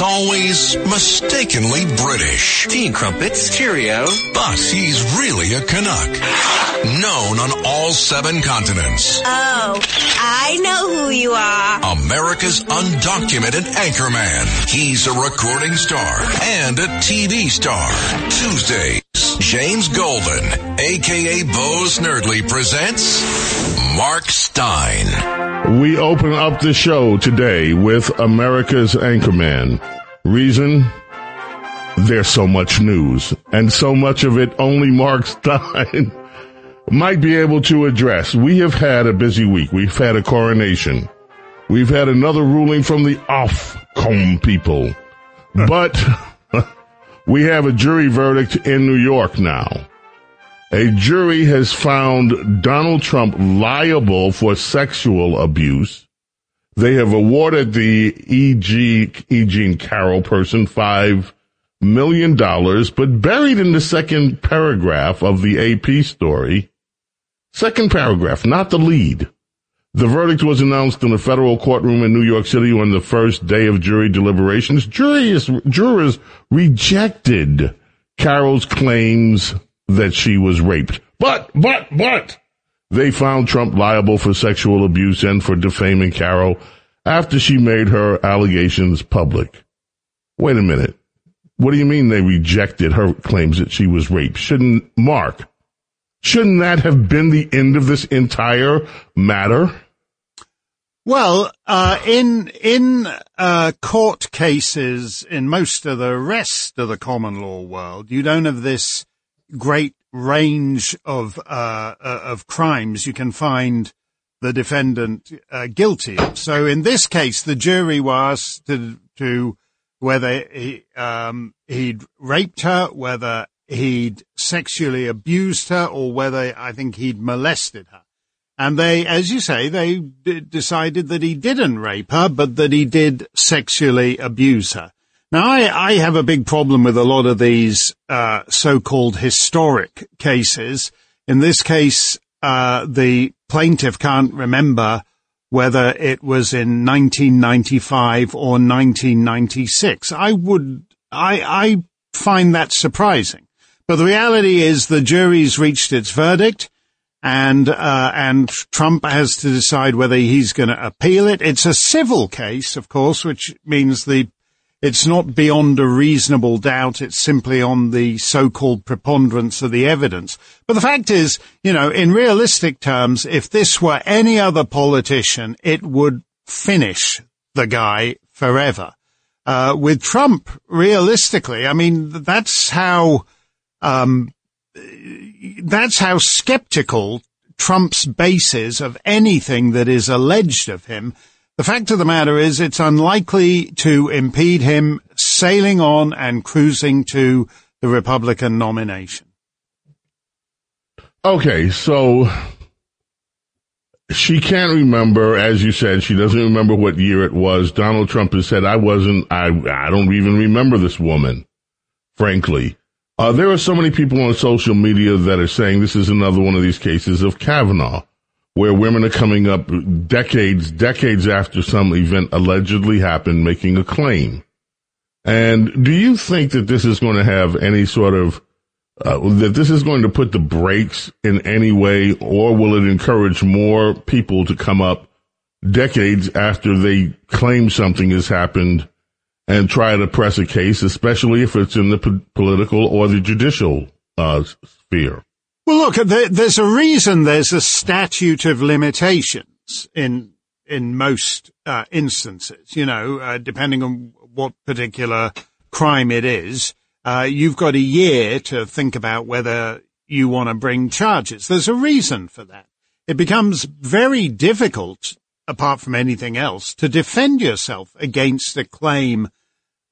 He's always mistakenly British. Tea crumpets, cheerio. But he's really a Canuck. Known on all seven continents. Oh, I know who you are. America's undocumented anchorman. He's a recording star and a TV star. Tuesdays, James Golden, aka Bo Snerdley presents Mark Steyn. We open up the show today with America's Anchorman. Reason? There's so much news, and so much of it only Mark Steyn might be able to address. We have had a busy week. We've had a coronation. We've had another ruling from the Ofcom people. But we have a jury verdict in New York now. A jury has found Donald Trump liable for sexual abuse. They have awarded the E.G. E. Jean Carroll person five million dollars, but buried in the second paragraph of the AP story, second paragraph, not the lead. The verdict was announced in a federal courtroom in New York City on the first day of jury deliberations. Juries, jurors rejected Carroll's claims that she was raped. But, but, but, they found Trump liable for sexual abuse and for defaming Carroll after she made her allegations public. Wait a minute. What do you mean they rejected her claims that she was raped? Shouldn't, Mark, shouldn't that have been the end of this entire matter? Well, uh, in in uh, court cases in most of the rest of the common law world, you don't have this great range of uh, uh of crimes you can find the defendant uh, guilty. So in this case, the jury was to to whether he um, he'd raped her, whether he'd sexually abused her, or whether I think he'd molested her. And they, as you say, they d- decided that he didn't rape her, but that he did sexually abuse her. Now, I, I have a big problem with a lot of these uh, so-called historic cases. In this case, uh, the plaintiff can't remember whether it was in 1995 or 1996. I would, I, I find that surprising. But the reality is the jury's reached its verdict and uh, and Trump has to decide whether he's going to appeal it. It's a civil case, of course, which means the it's not beyond a reasonable doubt. It's simply on the so-called preponderance of the evidence. But the fact is, you know, in realistic terms, if this were any other politician, it would finish the guy forever. Uh, with Trump, realistically, I mean, that's how um, that's how skeptical Trump's base is of anything that is alleged of him. The fact of the matter is it's unlikely to impede him sailing on and cruising to the Republican nomination. Okay, so she can't remember, as you said, she doesn't remember what year it was. Donald Trump has said, I wasn't, I, I don't even remember this woman, frankly. Uh, there are so many people on social media that are saying this is another one of these cases of Kavanaugh, where women are coming up decades, decades after some event allegedly happened, making a claim. And do you think that this is going to have any sort of uh, that this is going to put the brakes in any way, or will it encourage more people to come up decades after they claim something has happened and try to press a case, especially if it's in the po- political or the judicial uh, sphere. Well, look, there's a reason there's a statute of limitations in in most uh, instances. You know, uh, depending on what particular crime it is, uh, you've got a year to think about whether you want to bring charges. There's a reason for that. It becomes very difficult, apart from anything else, to defend yourself against a claim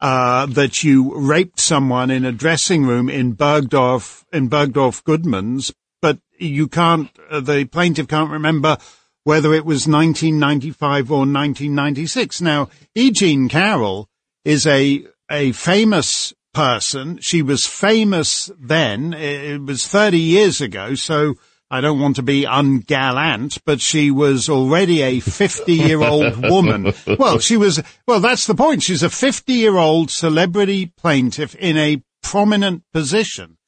uh, that you raped someone in a dressing room in Bergdorf, in Bergdorf Goodman's, but you can't, uh, the plaintiff can't remember whether it was 1995 or 1996. Now, E. Jean Carroll is a, a famous person. She was famous then. It was 30 years ago. So I don't want to be ungallant, but she was already a 50 year old woman. Well, she was, well, that's the point. She's a 50 year old celebrity plaintiff in a prominent position.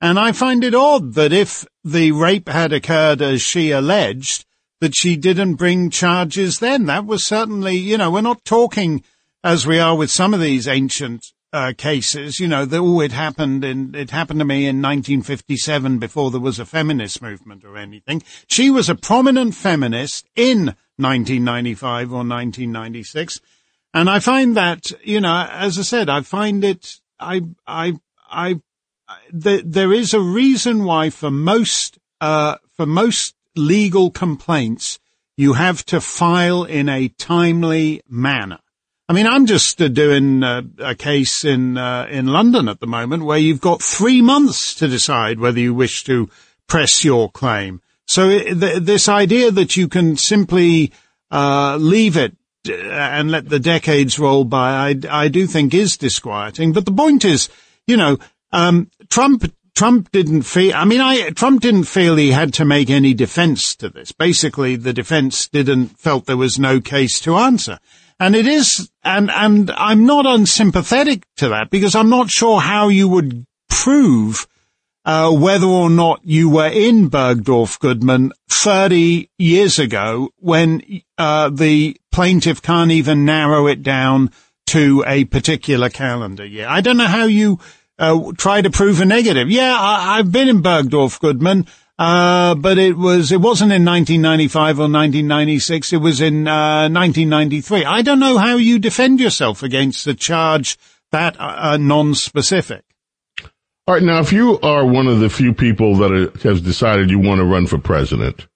And I find it odd that if the rape had occurred as she alleged, that she didn't bring charges then. That was certainly, you know, we're not talking as we are with some of these ancient uh, cases, you know, that, oh, it happened in, it happened to me in 1957 before there was a feminist movement or anything. She was a prominent feminist in 1995 or 1996. And I find that, you know, as I said, I find it, I, I, I, the, there is a reason why for most, uh, for most legal complaints, you have to file in a timely manner. I mean, I'm just uh, doing uh, a case in uh, in London at the moment where you've got three months to decide whether you wish to press your claim. So it, th- this idea that you can simply uh, leave it uh, and let the decades roll by, I, I do think is disquieting. But the point is, you know, um, Trump Trump didn't feel, I mean, I, Trump didn't feel he had to make any defense to this. Basically, the defense didn't, felt there was no case to answer. And it is, and, and I'm not unsympathetic to that because I'm not sure how you would prove uh, whether or not you were in Bergdorf Goodman 30 years ago when uh, the plaintiff can't even narrow it down to a particular calendar year. I don't know how you uh, try to prove a negative. Yeah, I, have been in Bergdorf Goodman. Uh, but it was, it wasn't in 1995 or 1996. It was in, uh, 1993. I don't know how you defend yourself against a charge that, uh, non-specific. All right. Now, if you are one of the few people that are, has decided you want to run for president,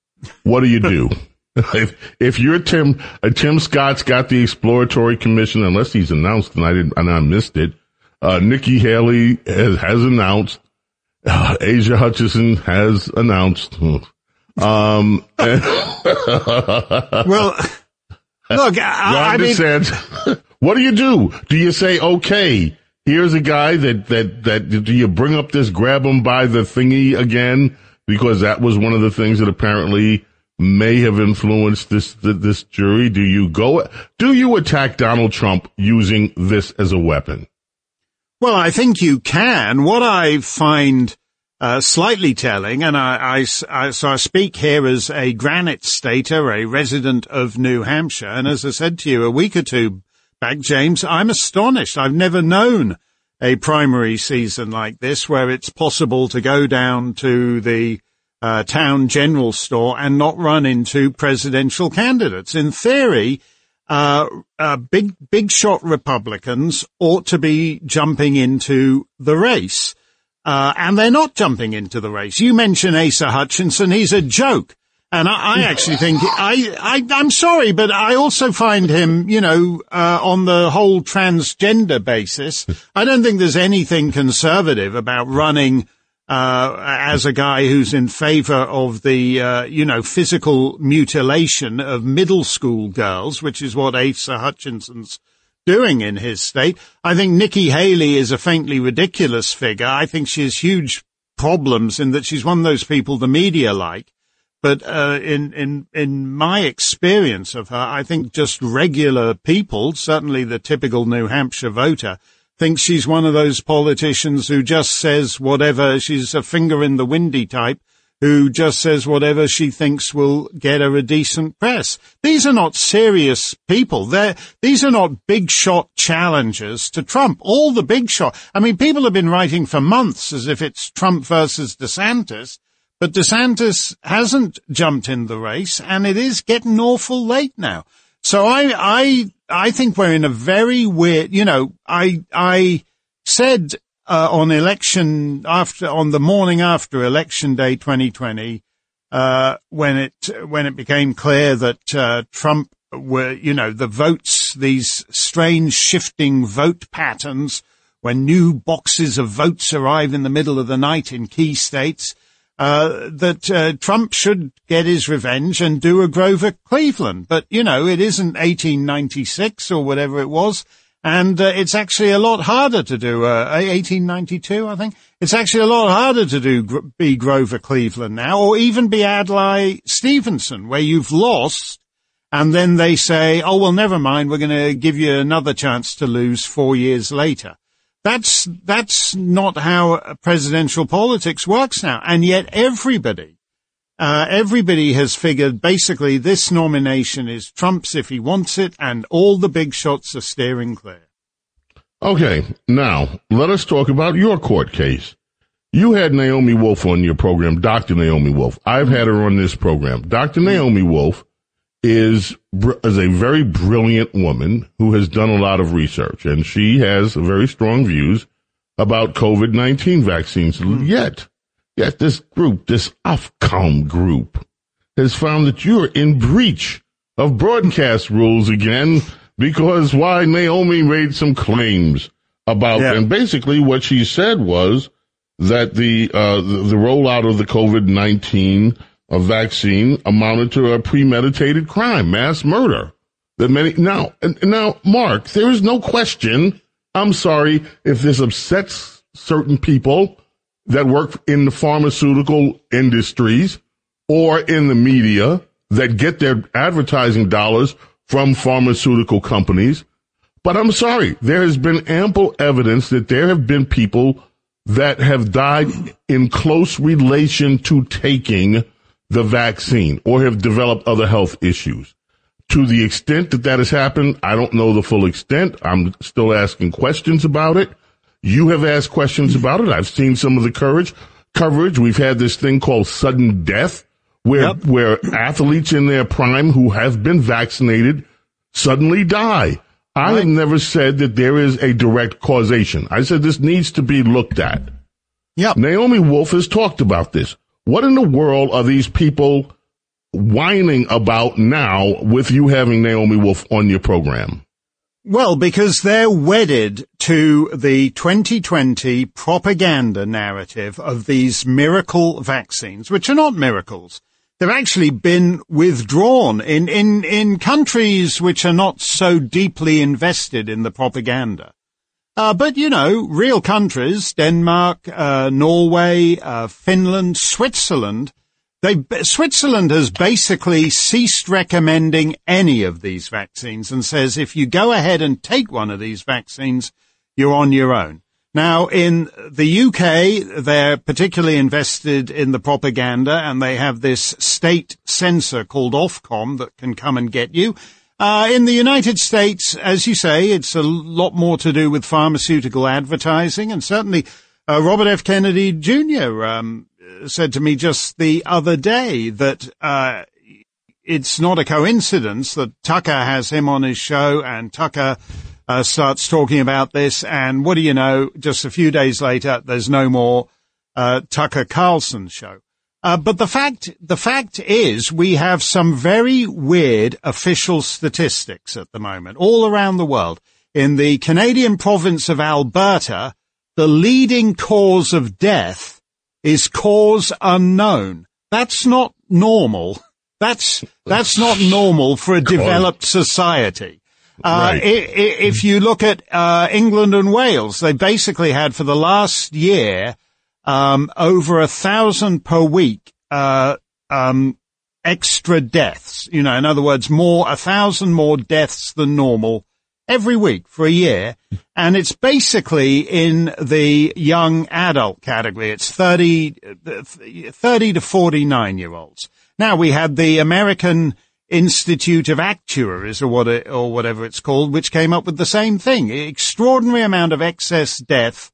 what do you do? if, if you're Tim, uh, Tim Scott's got the exploratory commission, unless he's announced and I didn't, and I missed it, uh, Nikki Haley has, has announced uh, Asa Hutchinson has announced. Um, well, look, I, I mean, what do you do? Do you say, okay, here's a guy that, that, that, do you bring up this, grab him by the thingy again? Because that was one of the things that apparently may have influenced this, this jury. Do you go, do you attack Donald Trump using this as a weapon? Well, I think you can. What I find uh, slightly telling, and I, I, I, so I speak here as a granite stater, a resident of New Hampshire, and as I said to you a week or two back, James, I'm astonished. I've never known a primary season like this where it's possible to go down to the uh, town general store and not run into presidential candidates. In theory, uh, uh, big, big shot Republicans ought to be jumping into the race. Uh, and they're not jumping into the race. You mention Asa Hutchinson. He's a joke. And I, I actually think I, I, I'm sorry, but I also find him, you know, uh, on the whole transgender basis, I don't think there's anything conservative about running uh, as a guy who's in favor of the, uh, you know, physical mutilation of middle school girls, which is what Asa Hutchinson's doing in his state. I think Nikki Haley is a faintly ridiculous figure. I think she has huge problems in that she's one of those people the media like. But uh, in in in my experience of her, I think just regular people, certainly the typical New Hampshire voter, thinks she's one of those politicians who just says whatever. She's a finger in the windy type who just says whatever she thinks will get her a decent press. These are not serious people. They're, these are not big shot challengers to Trump. All the big shot. I mean, people have been writing for months as if it's Trump versus DeSantis, but DeSantis hasn't jumped in the race and it is getting awful late now. So I, I, I think we're in a very weird, you know, I, I said uh, on election after on the morning after election day 2020 uh, when it when it became clear that uh, Trump were you know the votes these strange shifting vote patterns when new boxes of votes arrive in the middle of the night in key states uh, that uh, Trump should get his revenge and do a Grover Cleveland but you know it isn't 1896 or whatever it was And uh, it's actually a lot harder to do, uh, 1892, I think. It's actually a lot harder to do, be Grover Cleveland now, or even be Adlai Stevenson, where you've lost, and then they say, oh, well, never mind, we're going to give you another chance to lose four years later. That's, that's not how presidential politics works now. And yet everybody, uh, everybody has figured basically this nomination is Trump's if he wants it, and all the big shots are steering clear. Okay, now let us talk about your court case. You had Naomi Wolf on your program, Dr. Naomi Wolf. I've had her on this program. Dr. Naomi Wolf is is a very brilliant woman who has done a lot of research, and she has very strong views about COVID nineteen vaccines. Mm. Yet, yet this group, this Ofcom group, has found that you're in breach of broadcast rules again because why Naomi made some claims about yeah. and basically what she said was that the uh, the, the rollout of the COVID nineteen a vaccine amounted to a premeditated crime, mass murder. That many now, now, Mark, there is no question. I'm sorry if this upsets certain people that work in the pharmaceutical industries or in the media that get their advertising dollars from pharmaceutical companies. But I'm sorry, there has been ample evidence that there have been people that have died in close relation to taking the vaccine or have developed other health issues. To the extent that that has happened, I don't know the full extent. I'm still asking questions about it. You have asked questions about it. I've seen some of the courage coverage. We've had this thing called sudden death where, yep. where athletes in their prime who have been vaccinated suddenly die. I have never said that there is a direct causation. I said this needs to be looked at. Yep. Naomi Wolf has talked about this. What in the world are these people whining about now with you having Naomi Wolf on your program? Well, because they're wedded to the 2020 propaganda narrative of these miracle vaccines, which are not miracles. They've actually been withdrawn in, in, in countries which are not so deeply invested in the propaganda. Uh, but you know, real countries, Denmark, uh, Norway, uh, Finland, Switzerland, they, Switzerland has basically ceased recommending any of these vaccines and says if you go ahead and take one of these vaccines, you're on your own. Now, in the UK, they're particularly invested in the propaganda and they have this state censor called Ofcom that can come and get you. Uh, in the United States, as you say, it's a lot more to do with pharmaceutical advertising, and certainly uh, Robert F. Kennedy Jr. Um, said to me just the other day that uh, it's not a coincidence that Tucker has him on his show, and Tucker uh, starts talking about this, and what do you know? Just a few days later, there's no more uh, Tucker Carlson show. Uh, but the fact, the fact is we have some very weird official statistics at the moment all around the world. In the Canadian province of Alberta, the leading cause of death is cause unknown. That's not normal. That's, that's not normal for a developed society. Uh, right. if you look at, uh, England and Wales, they basically had for the last year, um, over a thousand per week, uh, um, extra deaths. You know, in other words, more, a thousand more deaths than normal every week for a year. And it's basically in the young adult category. It's 30, 30 to 49 year olds. Now we had the American Institute of Actuaries or what, or whatever it's called, which came up with the same thing. Extraordinary amount of excess death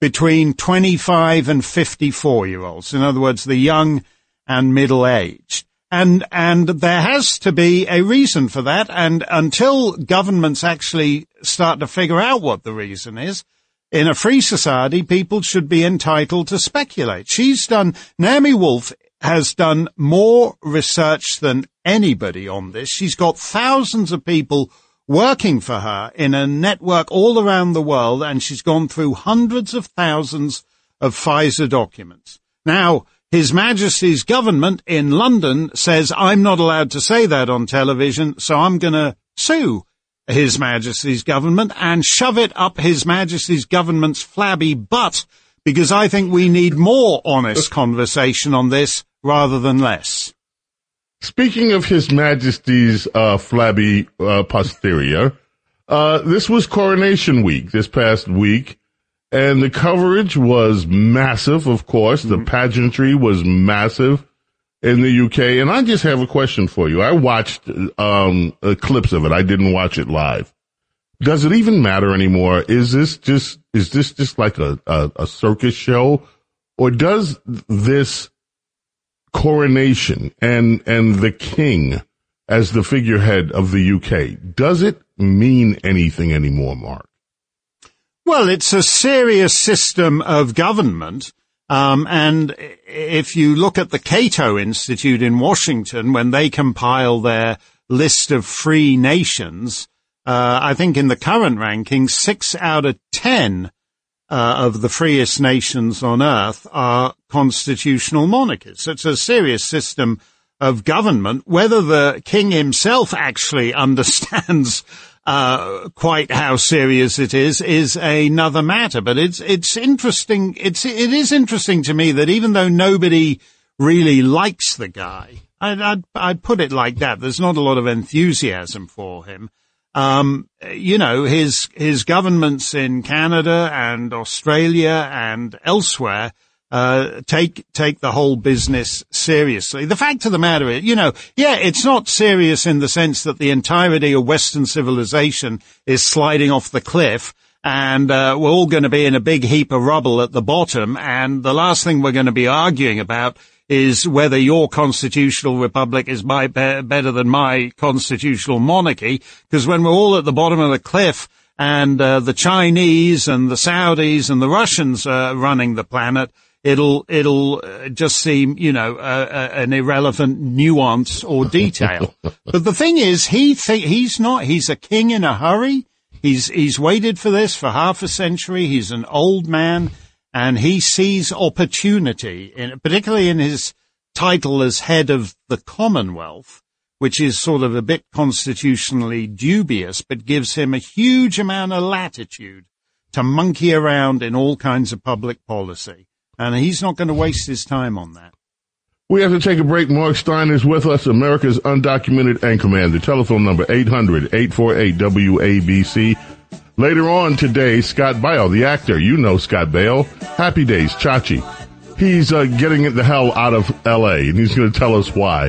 between 25 and 54 year olds. In other words, the young and middle aged. And, and there has to be a reason for that. And until governments actually start to figure out what the reason is, in a free society, people should be entitled to speculate. She's done, Naomi Wolf has done more research than anybody on this. She's got thousands of people working for her in a network all around the world, and she's gone through hundreds of thousands of Pfizer documents. Now, His Majesty's government in London says I'm not allowed to say that on television, so I'm going to sue His Majesty's government and shove it up His Majesty's government's flabby butt because I think we need more honest conversation on this rather than less. Speaking of His Majesty's uh, flabby uh, posterior, uh, this was coronation week this past week, and the coverage was massive. Of course, the mm-hmm. pageantry was massive in the UK. And I just have a question for you. I watched um, clips of it. I didn't watch it live. Does it even matter anymore? Is this just is this just like a, a, a circus show, or does this coronation and and the king as the figurehead of the UK does it mean anything anymore, Mark? Well, it's a serious system of government um, and if you look at the Cato Institute in Washington, when they compile their list of free nations, uh, I think in the current ranking, six out of ten uh, of the freest nations on earth are constitutional monarchies. It's a serious system of government. Whether the king himself actually understands uh, quite how serious it is is another matter. But it's it's interesting. It's it is interesting to me that even though nobody really likes the guy, I'd I'd, I'd put it like that. There's not a lot of enthusiasm for him. Um, you know, his his governments in Canada and Australia and elsewhere uh, take take the whole business seriously. The fact of the matter is, you know, yeah, it's not serious in the sense that the entirety of Western civilization is sliding off the cliff. And uh, we're all going to be in a big heap of rubble at the bottom. And the last thing we're going to be arguing about is whether your constitutional republic is my, be- better than my constitutional monarchy. Because when we're all at the bottom of the cliff and uh, the Chinese and the Saudis and the Russians are running the planet, it'll it'll uh, just seem you know uh, uh, an irrelevant nuance or detail. but the thing is, he th- he's not. He's a king in a hurry. He's he's waited for this for half a century. He's an old man, and he sees opportunity, in, particularly in his title as head of the Commonwealth, which is sort of a bit constitutionally dubious, but gives him a huge amount of latitude to monkey around in all kinds of public policy and he's not going to waste his time on that. We have to take a break. Mark Steyn is with us, America's undocumented anchorman. The telephone number 800-848-WABC. Later on today, Scott Baio, the actor. You know Scott Baio. Happy Days, Chachi. He's uh, getting the hell out of L.A., and he's going to tell us why.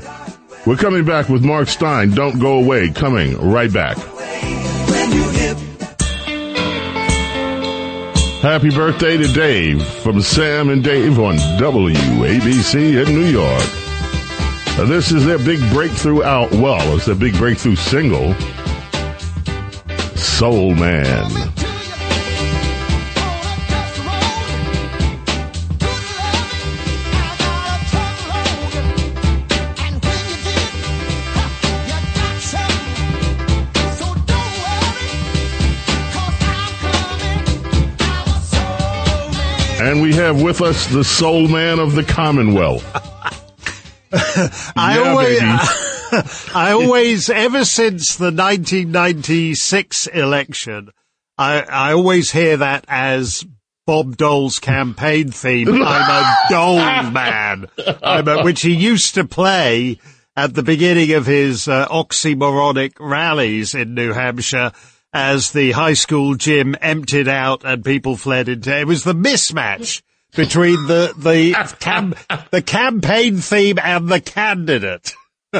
We're coming back with Mark Steyn. Don't go away. Coming right back. Happy birthday to Dave from Sam and Dave on WABC in New York. This is their big breakthrough out. Well, it's their big breakthrough single, Soul Man. And we have with us the soul man of the Commonwealth. I yeah, always, I always, ever since the 1996 election, I, I always hear that as Bob Dole's campaign theme. I'm a Dole man, a, which he used to play at the beginning of his uh, oxymoronic rallies in New Hampshire as the high school gym emptied out and people fled into it was the mismatch between the the cam, the campaign theme and the candidate.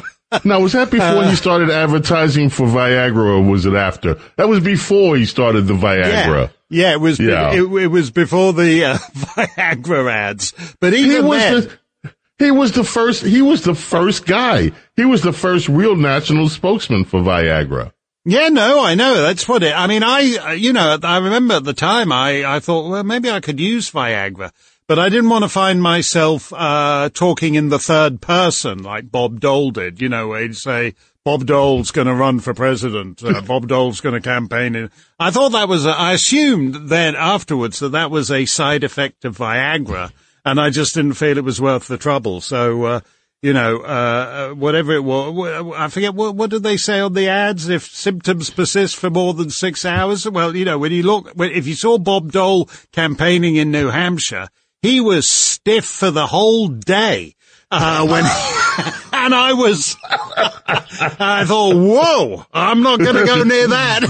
now, was that before uh, he started advertising for Viagra, or was it after? That was before he started the Viagra. Yeah, yeah it was. Yeah. It, it, was before the uh, Viagra ads. But even he was then, the, he was the first. He was the first guy. He was the first real national spokesman for Viagra. Yeah, no, I know. That's what it, I mean, I, you know, I remember at the time I, I thought, well, maybe I could use Viagra, but I didn't want to find myself, uh, talking in the third person like Bob Dole did, you know, where he'd say, Bob Dole's going to run for president. Uh, Bob Dole's going to campaign. In. I thought that was, a, I assumed then afterwards that that was a side effect of Viagra and I just didn't feel it was worth the trouble. So, uh, you know, uh, uh, whatever it was. I forget what, what did they say on the ads? If symptoms persist for more than six hours, well, you know, when you look, if you saw Bob Dole campaigning in New Hampshire, he was stiff for the whole day. Uh, when, and I was, I thought, whoa, I'm not going to go near that.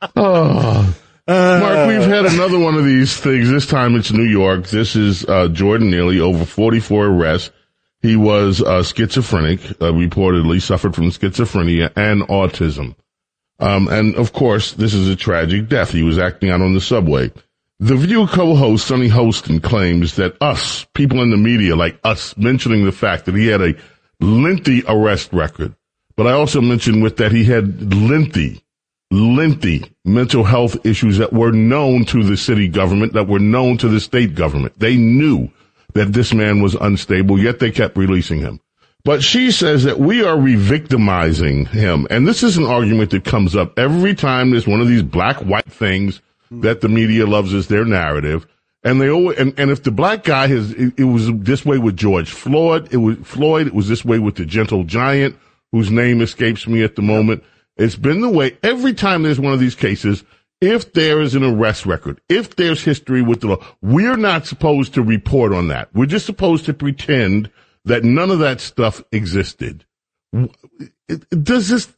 oh. Uh, Mark, we've had another one of these things. This time it's New York. This is uh, Jordan Neely, over 44 arrests. He was uh, schizophrenic, uh, reportedly suffered from schizophrenia and autism. Um, and of course, this is a tragic death. He was acting out on the subway. The View co-host Sunny Hostin claims that us, people in the media like us, mentioning the fact that he had a lengthy arrest record, but I also mentioned with that he had lengthy lengthy mental health issues that were known to the city government, that were known to the state government. They knew that this man was unstable, yet they kept releasing him. But she says that we are re-victimizing him. And this is an argument that comes up every time there's one of these black white things that the media loves as their narrative. And they always, and, and if the black guy has, it, it was this way with George Floyd, it was Floyd, it was this way with the gentle giant, whose name escapes me at the moment. It's been the way every time there's one of these cases, if there is an arrest record, if there's history with the law, we're not supposed to report on that. We're just supposed to pretend that none of that stuff existed. Does this,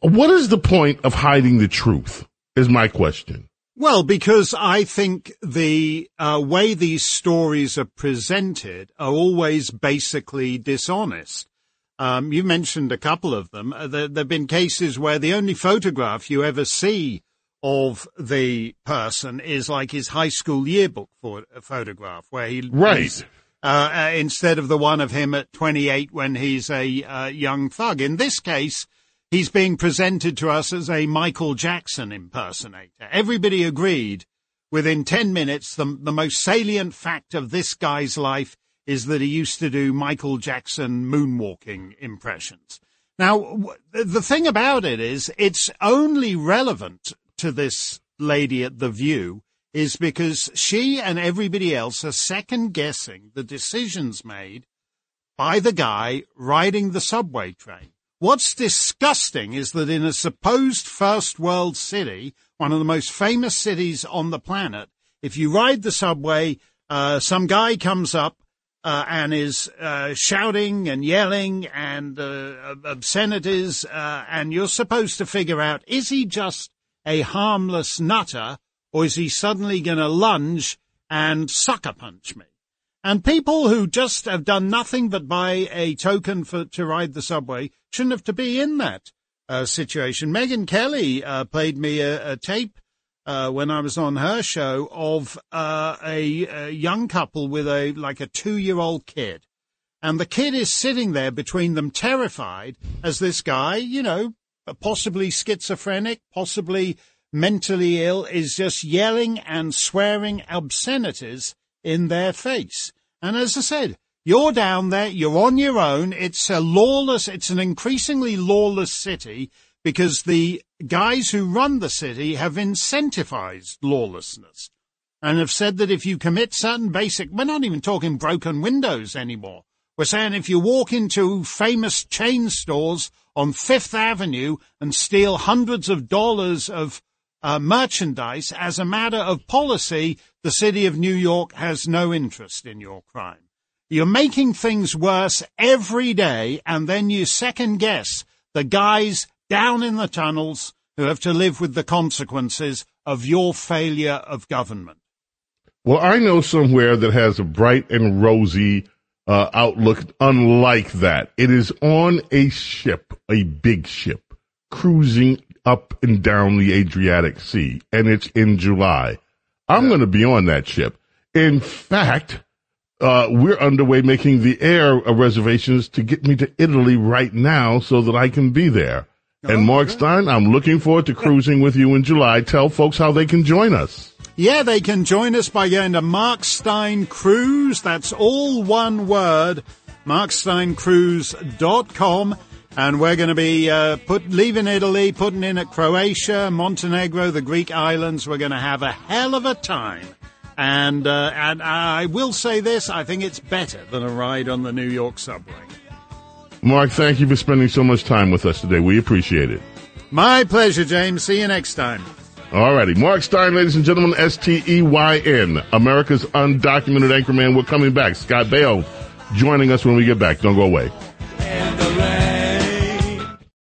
what is the point of hiding the truth is my question. Well, because I think the uh, way these stories are presented are always basically dishonest. Um, you mentioned a couple of them. Uh, there, have been cases where the only photograph you ever see of the person is like his high school yearbook for, uh, photograph, where he right. Uh, uh, instead of the one of him at 28 when he's a uh, young thug. In this case, he's being presented to us as a Michael Jackson impersonator. Everybody agreed within 10 minutes the, the most salient fact of this guy's life is that he used to do Michael Jackson moonwalking impressions. Now, the thing about it is it's only relevant to this lady at The View is because she and everybody else are second guessing the decisions made by the guy riding the subway train. What's disgusting is that in a supposed first world city, one of the most famous cities on the planet, if you ride the subway, uh, some guy comes up uh, and is uh, shouting and yelling and uh, obscenities, uh, and you're supposed to figure out is he just a harmless nutter or is he suddenly going to lunge and sucker punch me? And people who just have done nothing but buy a token for to ride the subway shouldn't have to be in that uh, situation. Megyn Kelly uh, played me a, a tape uh, when I was on her show of uh, a, a, young couple with a like a two-year-old kid, and the kid is sitting there between them, terrified as this guy, you know, possibly schizophrenic, possibly mentally ill, is just yelling and swearing obscenities in their face. And as I said, you're down there, you're on your own. It's a lawless, it's an increasingly lawless city because the guys who run the city have incentivized lawlessness and have said that if you commit certain basic, we're not even talking broken windows anymore. We're saying if you walk into famous chain stores on Fifth Avenue and steal hundreds of dollars of uh, merchandise, as a matter of policy, the city of New York has no interest in your crime. You're making things worse every day, and then you second guess the guys down in the tunnels who have to live with the consequences of your failure of government. Well, I know somewhere that has a bright and rosy uh, outlook unlike that. It is on a ship, a big ship, cruising up and down the Adriatic Sea, and it's in July. I'm yeah. going to be on that ship. In fact, uh, we're underway making the air reservations to get me to Italy right now so that I can be there. And Mark Steyn, I'm looking forward to cruising with you in July. Tell folks how they can join us. Yeah, they can join us by going to Mark Steyn Cruise. That's all one word, marksteyncruise.com. And we're going to be uh, put, leaving Italy, putting in at Croatia, Montenegro, the Greek islands. We're going to have a hell of a time. And, uh, and I will say this, I think it's better than a ride on the New York subway. Mark, thank you for spending so much time with us today. We appreciate it. My pleasure, James. See you next time. All righty. Mark Steyn, ladies and gentlemen, S-T-E-Y-N, America's undocumented anchorman. We're coming back. Scott Baio joining us when we get back. Don't go away.